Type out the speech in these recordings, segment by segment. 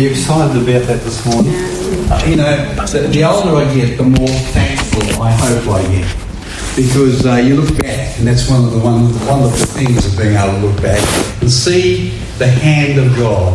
Are you excited about that this morning? Uh, you know, the, the, older I get, the more thankful I hope I get. Because uh, you look back, and that's one of the one, wonderful things of being able to look back and see the hand of God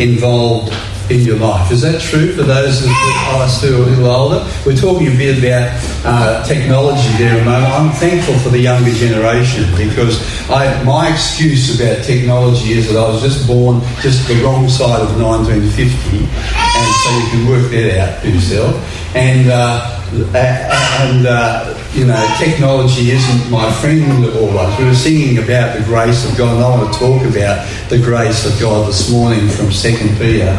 involved in your life. Is that true for those of us who are a little older? We're talking a bit about uh, technology there a moment. I'm thankful for the younger generation because I, my excuse about technology is that I was just born just the wrong side of 1950, and so you can work that out yourself. And uh, and uh, you know, technology isn't my friend always. We were singing about the grace of God, and I want to talk about the grace of God this morning from Second Peter.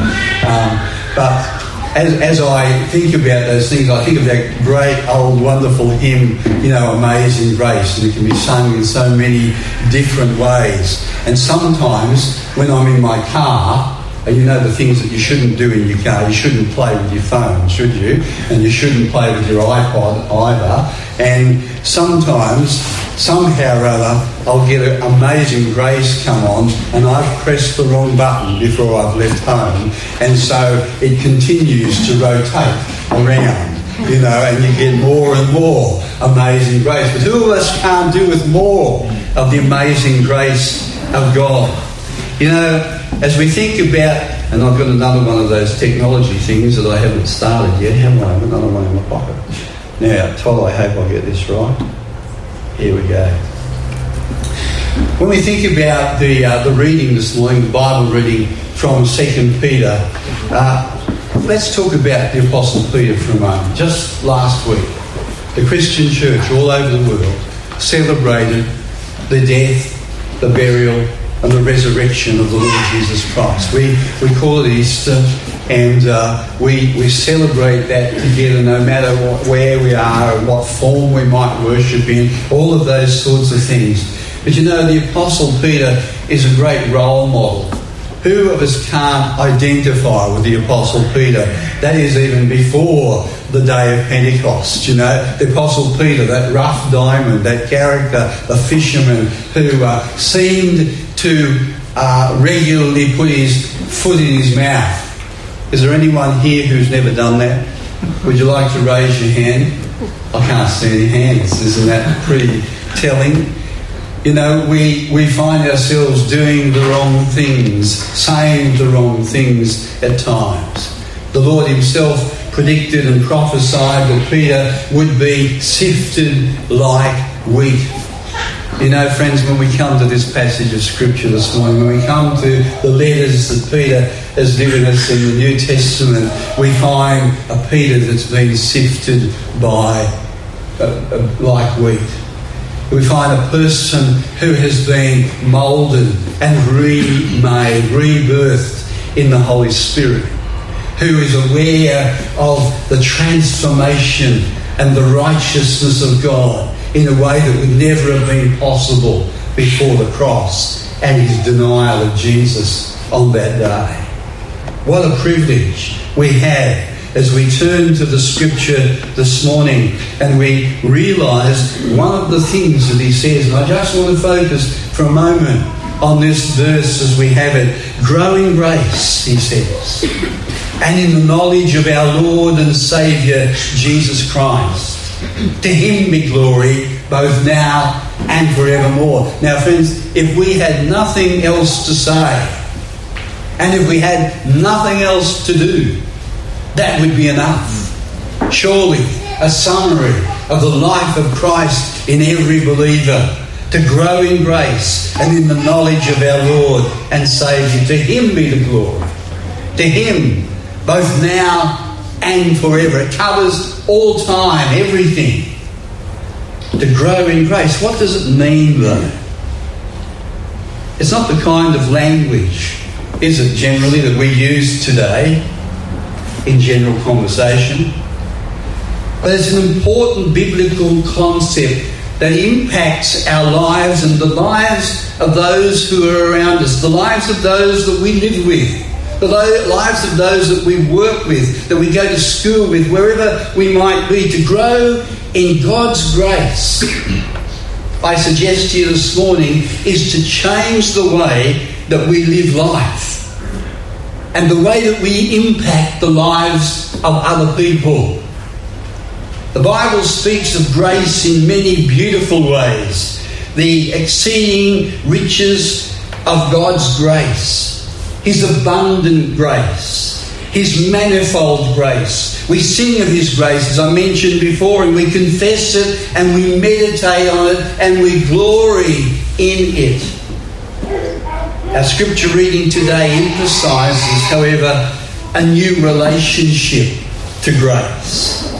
Um, but as, as I think about those things, I think of that great old wonderful hymn, you know, Amazing Grace, and it can be sung in so many different ways. And sometimes when I'm in my car, you know the things that you shouldn't do in your car. You shouldn't play with your phone, should you? And you shouldn't play with your iPod either. And sometimes, somehow or other, I'll get an amazing grace come on and I've pressed the wrong button before I've left home. And so it continues to rotate around you know, and you get more and more amazing grace. But who of us can't do with more of the amazing grace of God? You know, as we think about, and I've got another one of those technology things that I haven't started yet, have I? Another one in my pocket. Now, Todd, I hope I get this right. Here we go. When we think about the, uh, the reading this morning, the Bible reading from 2 Peter, uh, let's talk about the Apostle Peter for a moment. Just last week, the Christian church all over the world celebrated the death, the burial, and the resurrection of the Lord Jesus Christ. We, we call it Easter and uh, we, we celebrate that together no matter what, where we are or what form we might worship in, all of those sorts of things. But you know, the Apostle Peter is a great role model. Who of us can't identify with the Apostle Peter? That is even before the day of Pentecost. You know, the Apostle Peter, that rough diamond, that character, the fisherman who uh, seemed to uh, regularly put his foot in his mouth. Is there anyone here who's never done that? Would you like to raise your hand? I can't see any hands. Isn't that pretty telling? You know, we, we find ourselves doing the wrong things, saying the wrong things at times. The Lord Himself predicted and prophesied that Peter would be sifted like wheat. You know, friends, when we come to this passage of Scripture this morning, when we come to the letters that Peter has given us in the New Testament, we find a Peter that's been sifted by uh, uh, like wheat. We find a person who has been moulded and remade, rebirthed in the Holy Spirit, who is aware of the transformation and the righteousness of God in a way that would never have been possible before the cross and his denial of Jesus on that day. What a privilege we have as we turn to the scripture this morning and we realise one of the things that he says, and I just want to focus for a moment on this verse as we have it. Growing grace, he says, and in the knowledge of our Lord and Saviour, Jesus Christ. To him be glory both now and forevermore. Now, friends, if we had nothing else to say, and if we had nothing else to do, that would be enough. Surely, a summary of the life of Christ in every believer to grow in grace and in the knowledge of our Lord and Saviour. To Him be the glory. To Him, both now and forever. It covers all time, everything. To grow in grace. What does it mean, though? It's not the kind of language, is it, generally, that we use today in general conversation? But it's an important biblical concept that impacts our lives and the lives of those who are around us, the lives of those that we live with the lives of those that we work with, that we go to school with, wherever we might be, to grow in God's grace. I suggest to you this morning is to change the way that we live life. and the way that we impact the lives of other people. The Bible speaks of grace in many beautiful ways. The exceeding riches of God's grace, His abundant grace, His manifold grace. We sing of His grace, as I mentioned before, and we confess it and we meditate on it and we glory in it. Our scripture reading today emphasises, however, a new relationship to grace.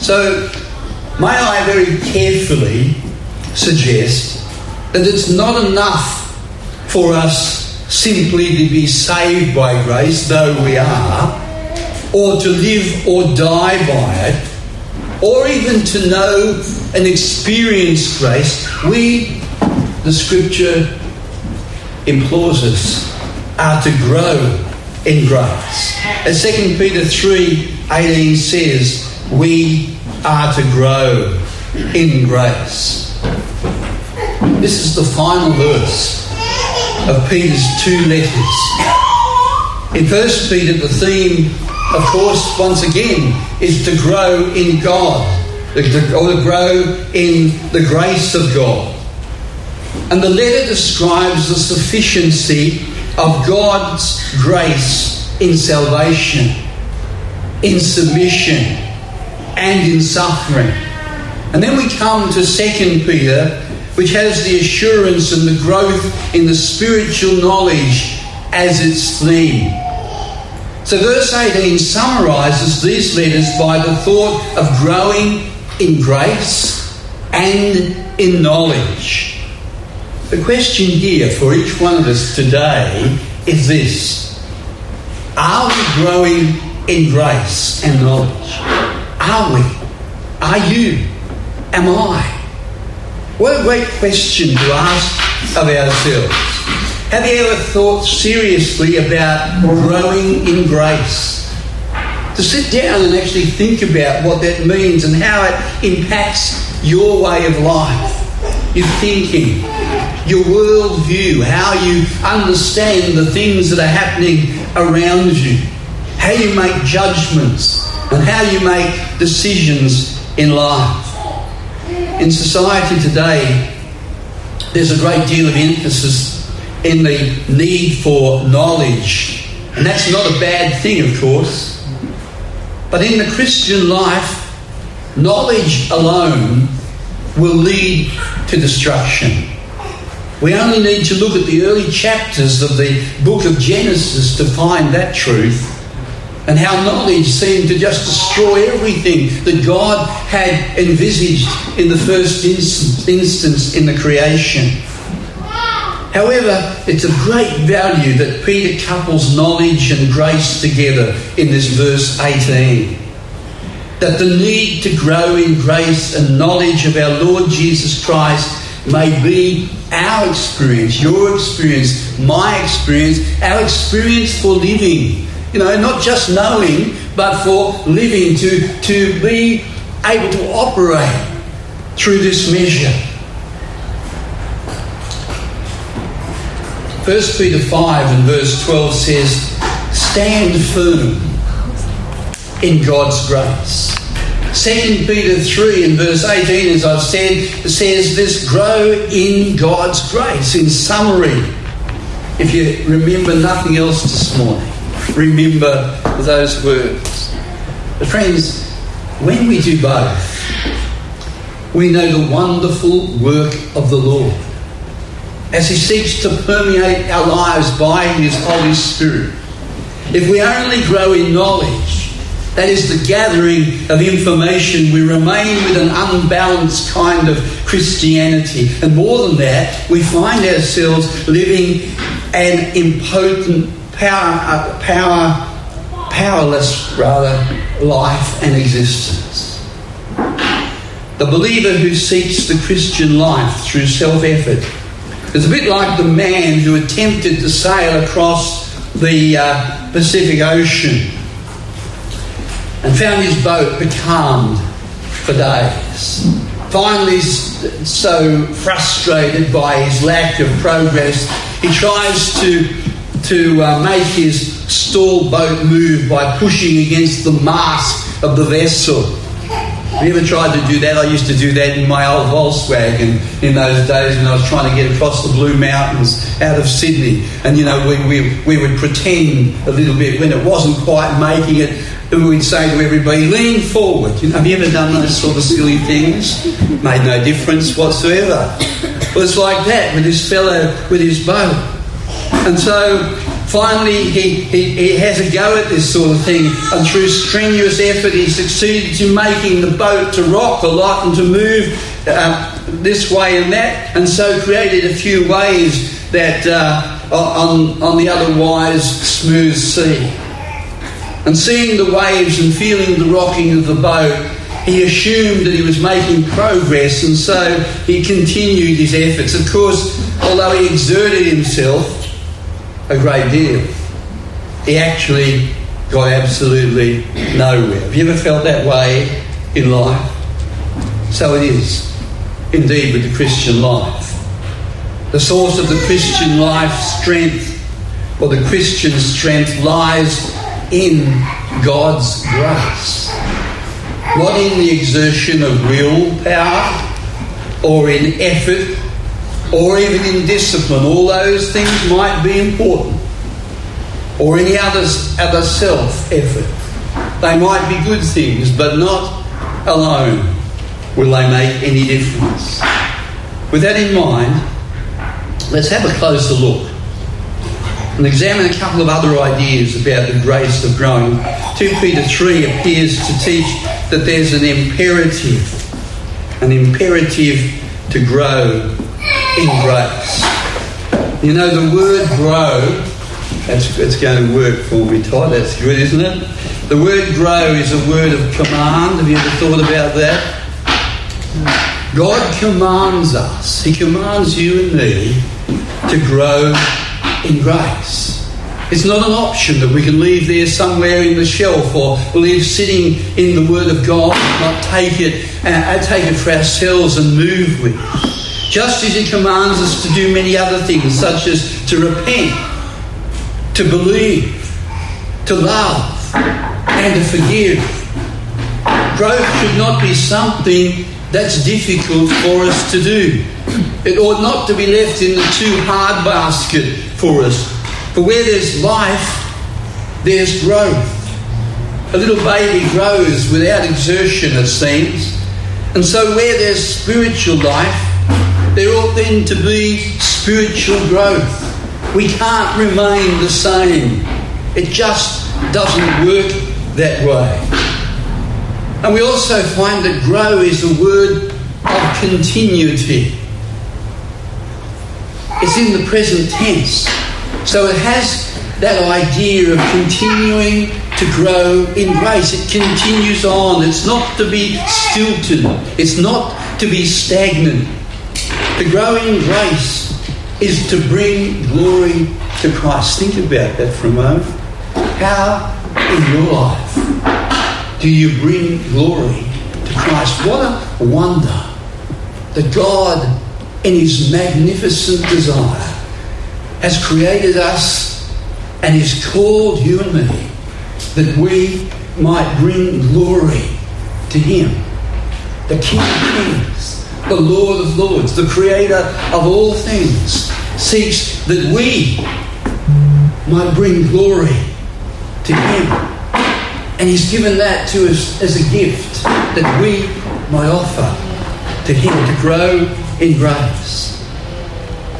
So, may I very carefully suggest that it's not enough for us simply to be saved by grace, though we are, or to live or die by it, or even to know and experience grace. We, the scripture implores us, are to grow in grace. As 2 Peter 3 18 says, we are to grow in grace. This is the final verse of Peter's two letters. In First Peter, the theme, of course, once again, is to grow in God, or to grow in the grace of God. And the letter describes the sufficiency of God's grace in salvation, in submission, and in suffering. And then we come to 2 Peter, which has the assurance and the growth in the spiritual knowledge as its theme. So, verse 18 summarizes these letters by the thought of growing in grace and in knowledge. The question here for each one of us today is this Are we growing in grace and knowledge? Are we? Are you? Am I? What a great question to ask of ourselves. Have you ever thought seriously about growing in grace? To sit down and actually think about what that means and how it impacts your way of life, your thinking, your worldview, how you understand the things that are happening around you, how you make judgments, and how you make decisions in life in society today, there's a great deal of emphasis in the need for knowledge. And that's not a bad thing, of course. But in the Christian life, knowledge alone will lead to destruction. We only need to look at the early chapters of the book of Genesis to find that truth and how knowledge seemed to just destroy everything that God had envisaged in the first instance in the creation. However, it's of great value that Peter couples knowledge and grace together in this verse 18. That the need to grow in grace and knowledge of our Lord Jesus Christ may be our experience, your experience, my experience, our experience for living you know, not just knowing, but for living, to, to be able to operate through this measure. 1 Peter 5 and verse 12 says, Stand firm in God's grace. 2 Peter 3 and verse 18, as I've said, says this grow in God's grace. In summary, if you remember nothing else this morning, remember those words. But, friends, when we do both, we know the wonderful work of the Lord as He seeks to permeate our lives by His Holy Spirit. If we only grow in knowledge, that is the gathering of information, we remain with an unbalanced kind of Christianity. And more than that, we find ourselves living an impotent power, uh, power, powerless rather life and existence. The believer who seeks the Christian life through self effort is a bit like the man who attempted to sail across the uh, Pacific Ocean and found his boat becalmed for days. Finally, so frustrated by his lack of progress, he tries to to uh, make his stall boat move by pushing against the mast of the vessel. Have you ever tried to do that? I used to do that in my old Volkswagen in those days when I was trying to get across the Blue Mountains out of Sydney. And, you know, we, we, we would pretend a little bit when it wasn't quite making it. We'd say to everybody, lean forward. You know, have you ever done those sort of silly things? Made no difference whatsoever. Well, it's like that with this fellow with his boat. And so Finally, he, he, he has a go at this sort of thing, and through strenuous effort, he succeeds in making the boat to rock a lot and to move uh, this way and that, and so created a few waves that uh, on, on the otherwise smooth sea. And seeing the waves and feeling the rocking of the boat, he assumed that he was making progress, and so he continued his efforts. Of course, although he exerted himself, a great deal. He actually got absolutely nowhere. Have you ever felt that way in life? So it is, indeed, with the Christian life. The source of the Christian life strength, or the Christian strength, lies in God's grace. Not in the exertion of willpower or in effort or even in discipline. All those things might be important. Or any others, other self effort. They might be good things, but not alone will they make any difference. With that in mind, let's have a closer look and examine a couple of other ideas about the grace of growing. 2 Peter 3 appears to teach that there's an imperative, an imperative to grow in grace. You know, the word grow, that's, that's going to work for me, Todd. That's good, isn't it? The word grow is a word of command. Have you ever thought about that? God commands us, He commands you and me to grow in grace. It's not an option that we can leave there somewhere in the shelf or leave sitting in the Word of God, not take it, uh, take it for ourselves and move with just as He commands us to do many other things, such as to repent, to believe, to love, and to forgive. Growth should not be something that's difficult for us to do. It ought not to be left in the too hard basket for us. For where there's life, there's growth. A little baby grows without exertion, it seems. And so, where there's spiritual life, there ought then to be spiritual growth. We can't remain the same. It just doesn't work that way. And we also find that grow is a word of continuity. It's in the present tense. So it has that idea of continuing to grow in grace. It continues on. It's not to be stilted, it's not to be stagnant. To growing grace is to bring glory to Christ. Think about that for a moment. How in your life do you bring glory to Christ? What a wonder that God, in His magnificent desire, has created us and has called you and me that we might bring glory to Him, the King of Kings the Lord of Lords, the Creator of all things, seeks that we might bring glory to Him. And He's given that to us as a gift that we might offer to Him to grow in grace.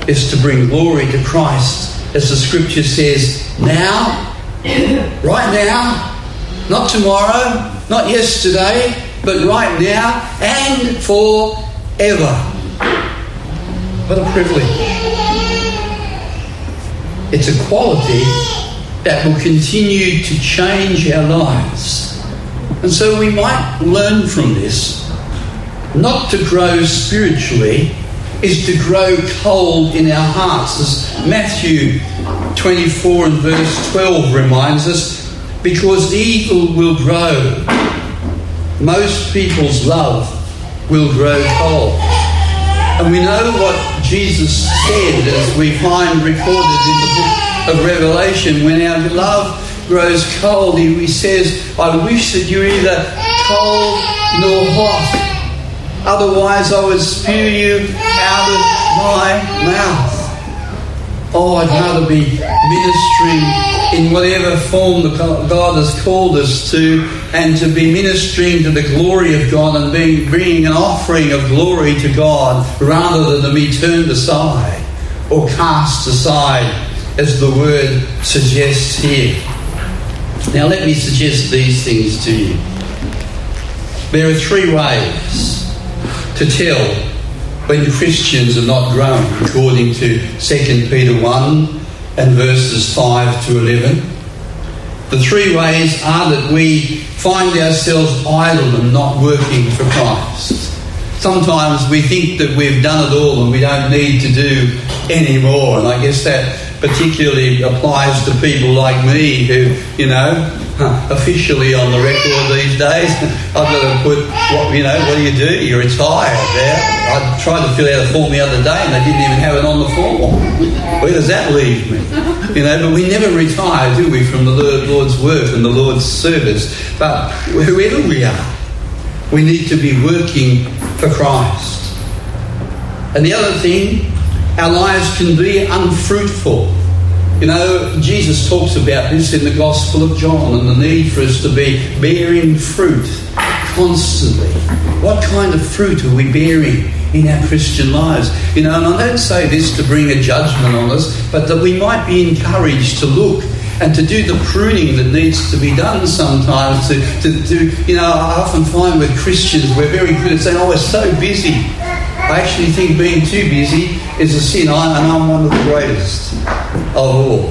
Is to bring glory to Christ, as the scripture says, now, right now, not tomorrow, not yesterday, but right now and for ever. What a privilege. It's a quality that will continue to change our lives. And so we might learn from this not to grow spiritually is to grow cold in our hearts. As Matthew 24 and verse 12 reminds us, because evil will grow. Most people's love will grow cold. And we know what Jesus said as we find recorded in the book of Revelation, when our love grows cold, he says, I wish that you're either cold nor hot. Otherwise, I would spew you out of my mouth. Oh, I'd rather be ministering in whatever form God has called us to, and to be ministering to the glory of God and being, bringing an offering of glory to God rather than to be turned aside or cast aside, as the word suggests here. Now, let me suggest these things to you. There are three ways to tell when Christians are not growing, according to 2 Peter 1 and verses 5 to 11. The three ways are that we find ourselves idle and not working for Christ. Sometimes we think that we've done it all and we don't need to do any more, and I guess that particularly applies to people like me who, you know, officially on the record these days. I've got to put, what, you know, what do you do? You're retired there. I tried to fill out a form the other day and they didn't even have it on the form. Where does that leave me? You know, but we never retire, do we, from the Lord's work and the Lord's service. But whoever we are, we need to be working for Christ. And the other thing our lives can be unfruitful. You know, Jesus talks about this in the Gospel of John and the need for us to be bearing fruit constantly. What kind of fruit are we bearing in our Christian lives? You know, and I don't say this to bring a judgment on us, but that we might be encouraged to look and to do the pruning that needs to be done sometimes. To, to do, you know, I often find with Christians we're very good at saying, oh, we're so busy. I actually think being too busy is a sin, I, and I'm one of the greatest of all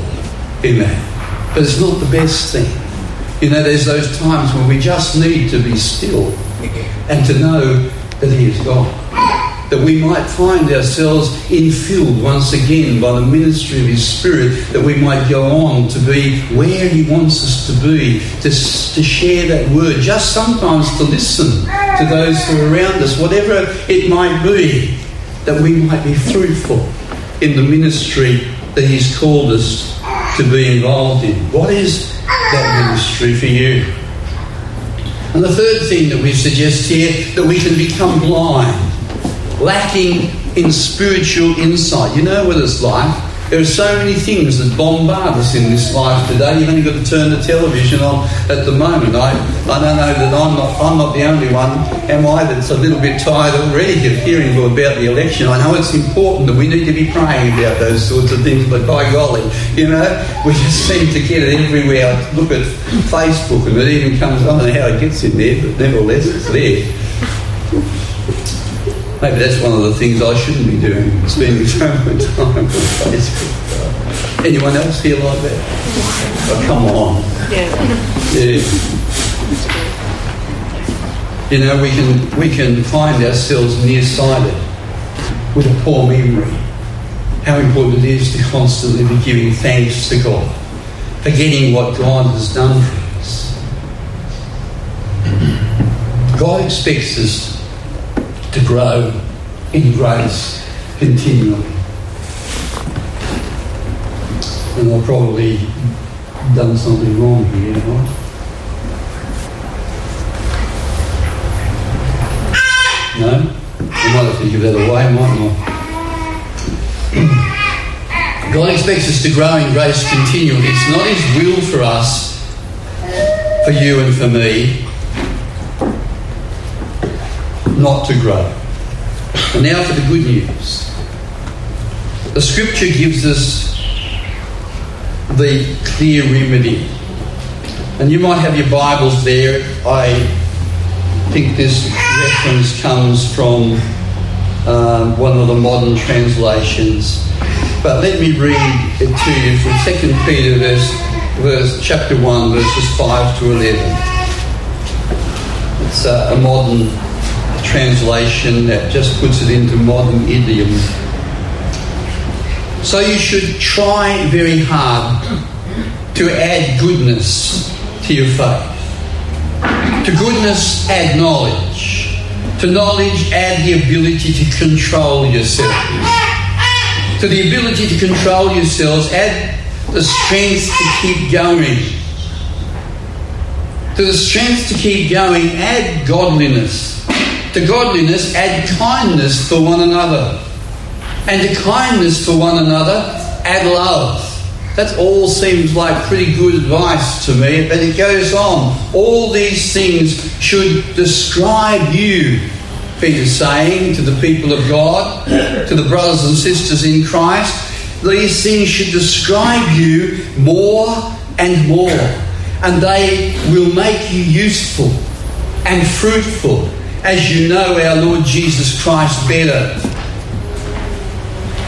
in that. But it's not the best thing. You know, there's those times when we just need to be still and to know that He is God. That we might find ourselves infilled once again by the ministry of His Spirit, that we might go on to be where He wants us to be, to, to share that word, just sometimes to listen to those who are around us, whatever it might be that we might be fruitful in the ministry that He's called us to be involved in. What is that ministry for you? And the third thing that we suggest here that we can become blind, lacking in spiritual insight. You know what it's like there are so many things that bombard us in this life today. You've only got to turn the television on at the moment. I, I don't know that I'm not, I'm not the only one, am I, that's a little bit tired already of hearing about the election. I know it's important that we need to be praying about those sorts of things, but by golly, you know, we just seem to get it everywhere. I look at Facebook and it even comes, don't know how it gets in there, but nevertheless, it's there. Maybe that's one of the things I shouldn't be doing, spending so much time on Facebook. Anyone else here like that? Oh, come on. Yeah. You know, we can we can find ourselves nearsighted with a poor memory. How important it is to constantly be giving thanks to God, forgetting what God has done for us. God expects us to grow in grace continually. And I've probably done something wrong here? No? I might have to give away, mightn't? God expects us to grow in grace continually. It's not His will for us, for you and for me, not to grow. And now for the good news. The scripture gives us the clear remedy. And you might have your Bibles there. I think this reference comes from um, one of the modern translations. But let me read it to you from 2 Peter verse, verse chapter 1, verses 5 to 11. It's a, a modern translation that just puts it into modern idiom. So you should try very hard to add goodness to your faith. To goodness, add knowledge. To knowledge, add the ability to control yourself. To the ability to control yourselves, add the strength to keep going. To the strength to keep going, add godliness. To godliness, add kindness for one another. And to kindness for one another, add love. That all seems like pretty good advice to me, but it goes on. All these things should describe you, Peter's saying to the people of God, to the brothers and sisters in Christ. These things should describe you more and more, and they will make you useful and fruitful as you know our Lord Jesus Christ better.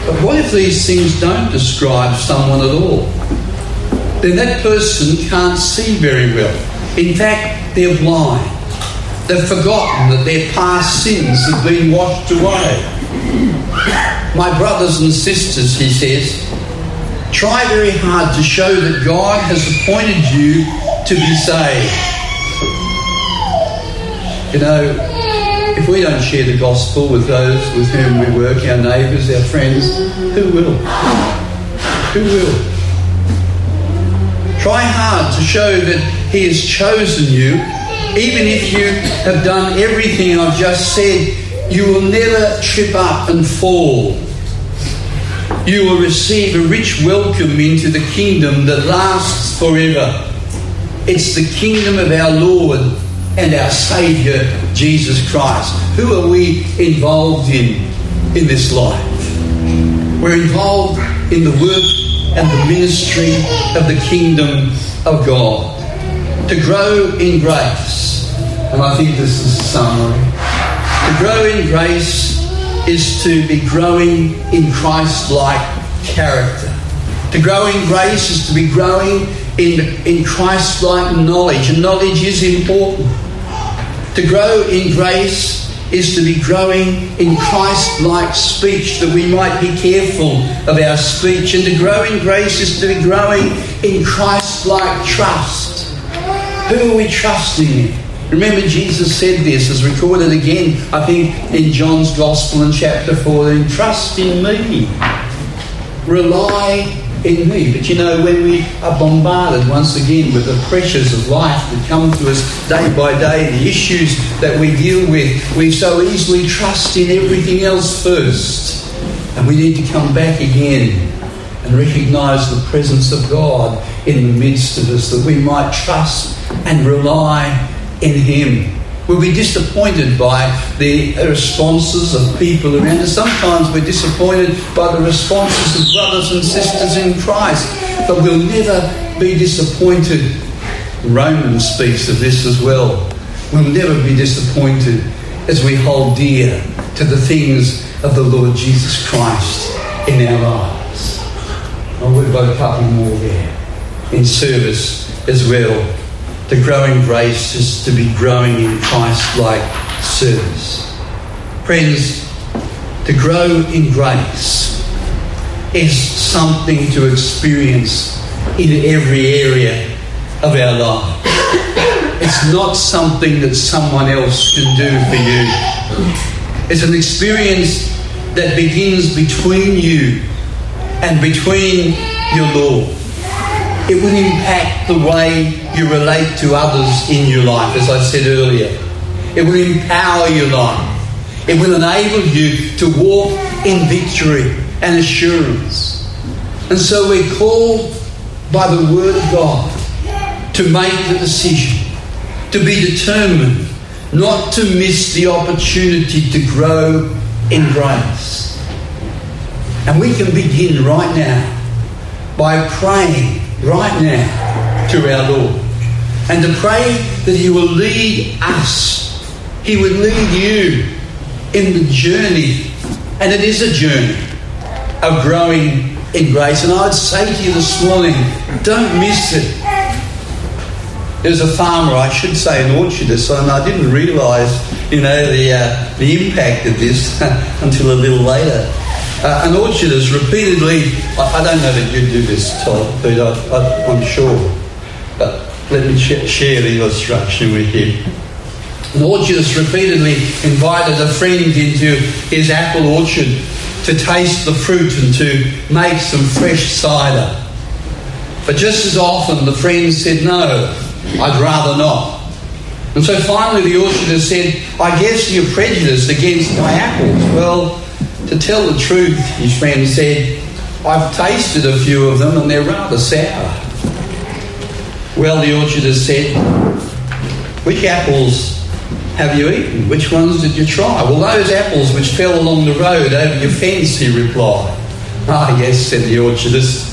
But what if these things don't describe someone at all? Then that person can't see very well. In fact, they're blind. They've forgotten that their past sins have been washed away. My brothers and sisters, he says, try very hard to show that God has appointed you to be saved. You know, if we don't share the gospel with those with whom we work, our neighbours, our friends, who will? Who will? Try hard to show that He has chosen you, even if you have done everything I've just said you will never trip up and fall. You will receive a rich welcome into the kingdom that lasts forever. It's the kingdom of our Lord and our Saviour, Jesus Christ. Who are we involved in in this life? We're involved in the work and the ministry of the kingdom of God. To grow in grace. And I think this is a summary to grow in grace is to be growing in Christ like character. To grow in grace is to be growing in, in Christ like knowledge, and knowledge is important. To grow in grace is to be growing in Christ like speech, that we might be careful of our speech. And to grow in grace is to be growing in Christ like trust. Who are we trusting in? Remember, Jesus said this, as recorded again, I think, in John's Gospel in chapter 14 Trust in me, rely in me. But you know, when we are bombarded once again with the pressures of life that come to us day by day, the issues that we deal with, we so easily trust in everything else first. And we need to come back again and recognise the presence of God in the midst of us, that we might trust and rely in Him. We'll be disappointed by the responses of people around us. Sometimes we're disappointed by the responses of brothers and sisters in Christ, but we'll never be disappointed. Romans speaks of this as well. We'll never be disappointed as we hold dear to the things of the Lord Jesus Christ in our lives. Oh, we've got a couple more there in service as well the growing grace is to be growing in Christ like service. Friends, to grow in grace is something to experience in every area of our life. It's not something that someone else can do for you. It's an experience that begins between you and between your Lord. It will impact the way you relate to others in your life, as I said earlier. It will empower your life. It will enable you to walk in victory and assurance. And so we're called by the Word of God to make the decision, to be determined not to miss the opportunity to grow in grace. And we can begin right now by praying right now to our Lord and to pray that He will lead us. He would lead you in the journey, and it is a journey of growing in grace. And I'd say to you this morning, don't miss it. There's a farmer, I should say, an orchardist, and I didn't realise, you know, the uh, the impact of this until a little later. Uh, an orchardist repeatedly, I, I, don't know that you do this, Todd, but I, am sure. But let me sh- share the illustration with you. An orchardist repeatedly invited a friend into his apple orchard to taste the fruit and to make some fresh cider. But just as often, the friend said, No, I'd rather not. And so finally, the orchardist said, I guess you're prejudiced against my apples. Well, to tell the truth, his friend said, I've tasted a few of them and they're rather sour. Well, the orchardist said, Which apples have you eaten? Which ones did you try? Well, those apples which fell along the road over your fence, he replied. Ah, yes, said the orchardist.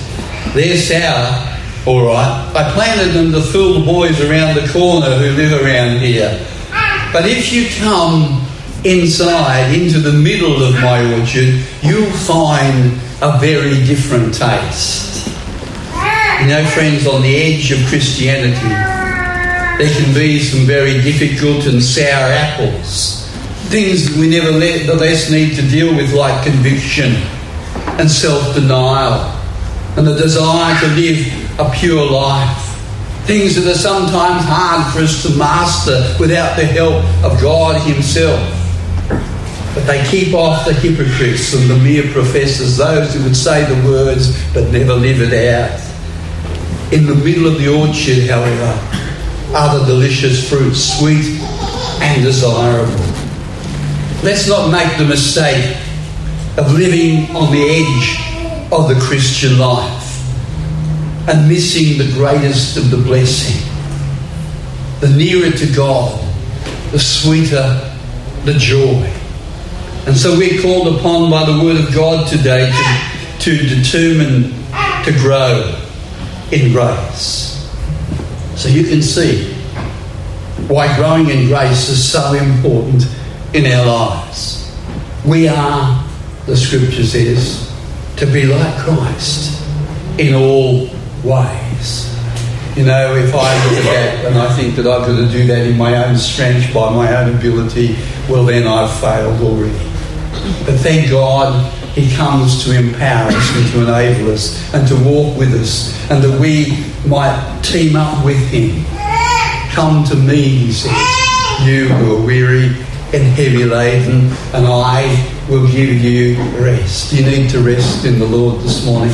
They're sour, all right. I planted them to fool the boys around the corner who live around here. But if you come inside into the middle of my orchard, you'll find a very different taste. You know, friends, on the edge of Christianity, there can be some very difficult and sour apples. Things that we nevertheless need to deal with, like conviction and self denial and the desire to live a pure life. Things that are sometimes hard for us to master without the help of God Himself. But they keep off the hypocrites and the mere professors, those who would say the words but never live it out. In the middle of the orchard, however, are the delicious fruits, sweet and desirable. Let's not make the mistake of living on the edge of the Christian life and missing the greatest of the blessing. The nearer to God, the sweeter the joy. And so we're called upon by the Word of God today to, to determine to grow in grace. So you can see why growing in grace is so important in our lives. We are, the scripture says, to be like Christ in all ways. You know, if I look at that and I think that I've got to do that in my own strength, by my own ability, well, then I've failed already. But thank God He comes to empower us and to enable us and to walk with us and that we might team up with Him. Come to me, He says, you who are weary and heavy laden, and I will give you rest. You need to rest in the Lord this morning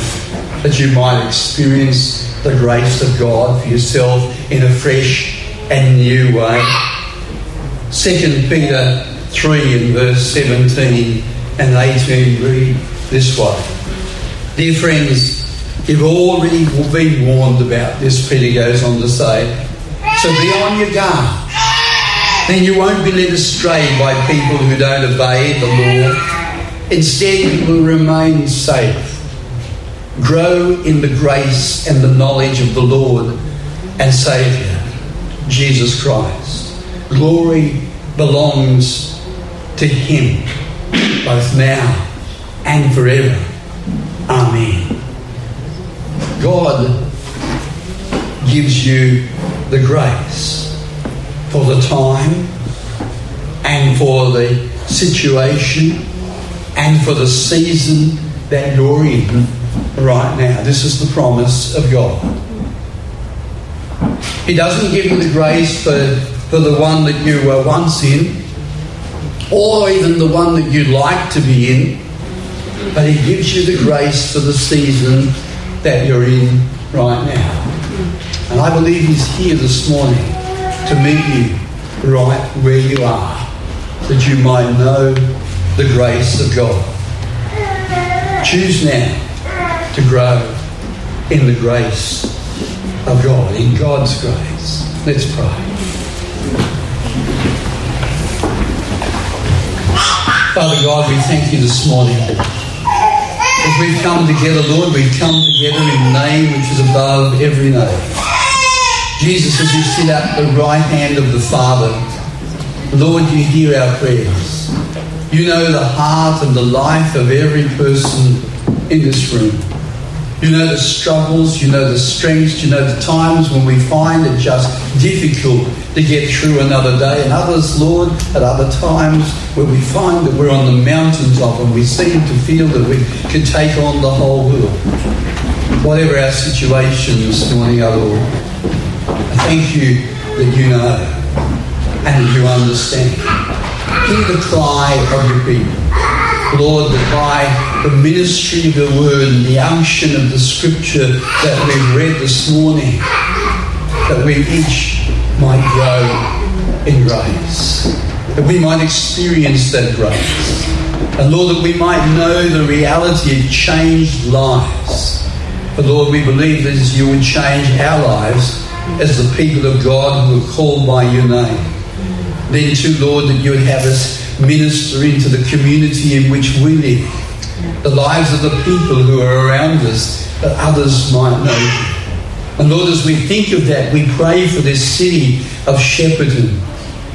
that you might experience the grace of God for yourself in a fresh and new way. Second Peter 3 and verse 17 and 18 read this way. Dear friends, you've already been warned about this, Peter goes on to say. So be on your guard. Then you won't be led astray by people who don't obey the law. Instead, you will remain safe. Grow in the grace and the knowledge of the Lord and Saviour, Jesus Christ. Glory belongs to him, both now and forever. Amen. God gives you the grace for the time and for the situation and for the season that you're in right now. This is the promise of God. He doesn't give you the grace for, for the one that you were once in or even the one that you'd like to be in, but He gives you the grace for the season that you're in right now. And I believe He's here this morning to meet you right where you are, that you might know the grace of God. Choose now to grow in the grace of God, in God's grace. Let's pray. Father God, we thank you this morning. As we've come together, Lord, we've come together in the name which is above every name. Jesus, as you sit at the right hand of the Father, Lord, you hear our prayers. You know the heart and the life of every person in this room. You know the struggles, you know the strengths, you know the times when we find it just difficult to get through another day, and others, Lord, at other times where we find that we're on the mountains of and we seem to feel that we can take on the whole world. Whatever our situation this morning, O Lord, I thank you that you know and that you understand. Hear the cry of your people. Lord, the cry the ministry of the word and the unction of the scripture that we've read this morning, that we each might grow in grace, that we might experience that grace. And Lord, that we might know the reality of changed lives. But Lord, we believe that you would change our lives as the people of God who are called by your name. Then too, Lord, that you would have us minister into the community in which we live, the lives of the people who are around us, that others might know. And Lord, as we think of that, we pray for this city of Shepparton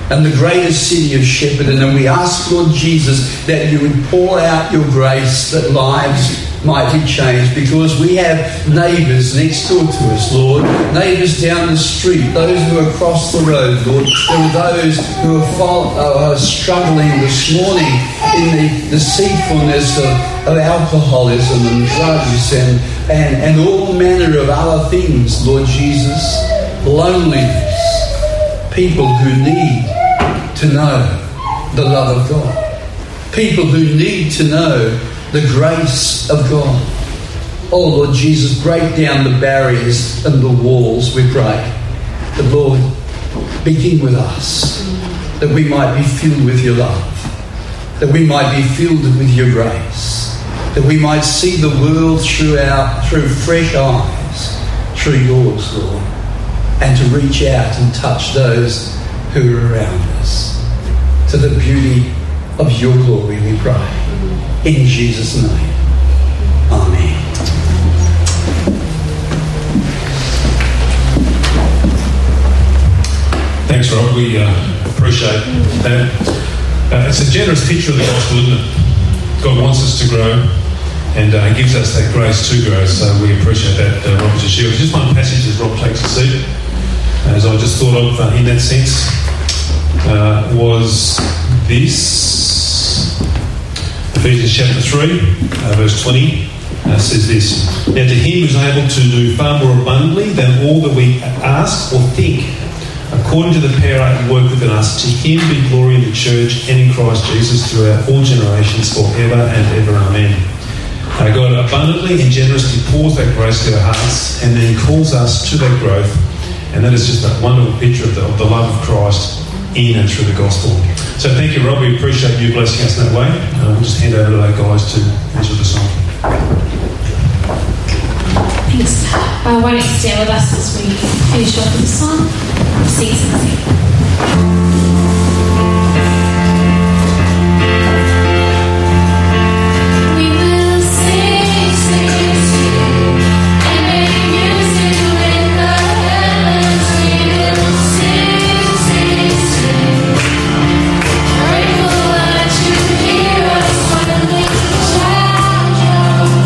and the greatest city of Shepparton. And we ask, Lord Jesus, that you would pour out your grace that lives might be changed because we have neighbours next door to us, Lord, neighbours down the street, those who are across the road, Lord. There are those who are, uh, are struggling this morning in the deceitfulness of, of alcoholism and drugs and, and, and all manner of other things, Lord Jesus. Loneliness. People who need to know the love of God. People who need to know the grace of God. Oh Lord Jesus, break down the barriers and the walls, we pray. The Lord, begin with us, that we might be filled with your love, that we might be filled with your grace, that we might see the world through our through fresh eyes, through yours, Lord, and to reach out and touch those who are around us. To the beauty of your glory, we pray. In Jesus' name. Amen. Thanks, Rob. We uh, appreciate that. Uh, it's a generous picture of the gospel, isn't it? God wants us to grow and uh, gives us that grace to grow, so we appreciate that, uh, Rob Shield. Just one passage as Rob takes a seat, as I just thought of uh, in that sense, uh, was this. Ephesians chapter 3, uh, verse 20 uh, says this Now to him who's able to do far more abundantly than all that we ask or think, according to the power at work within us, to him be glory in the church and in Christ Jesus throughout all generations, forever and ever. Amen. Uh, God abundantly and generously pours that grace to our hearts and then calls us to that growth. And that is just that wonderful picture of the, of the love of Christ in and through the gospel. So thank you, Rob. We appreciate you blessing us that way. Uh, we'll just hand over to those guys to answer the song. Thanks. Uh, why don't you stand with us as we finish off with the song? Sing, sing.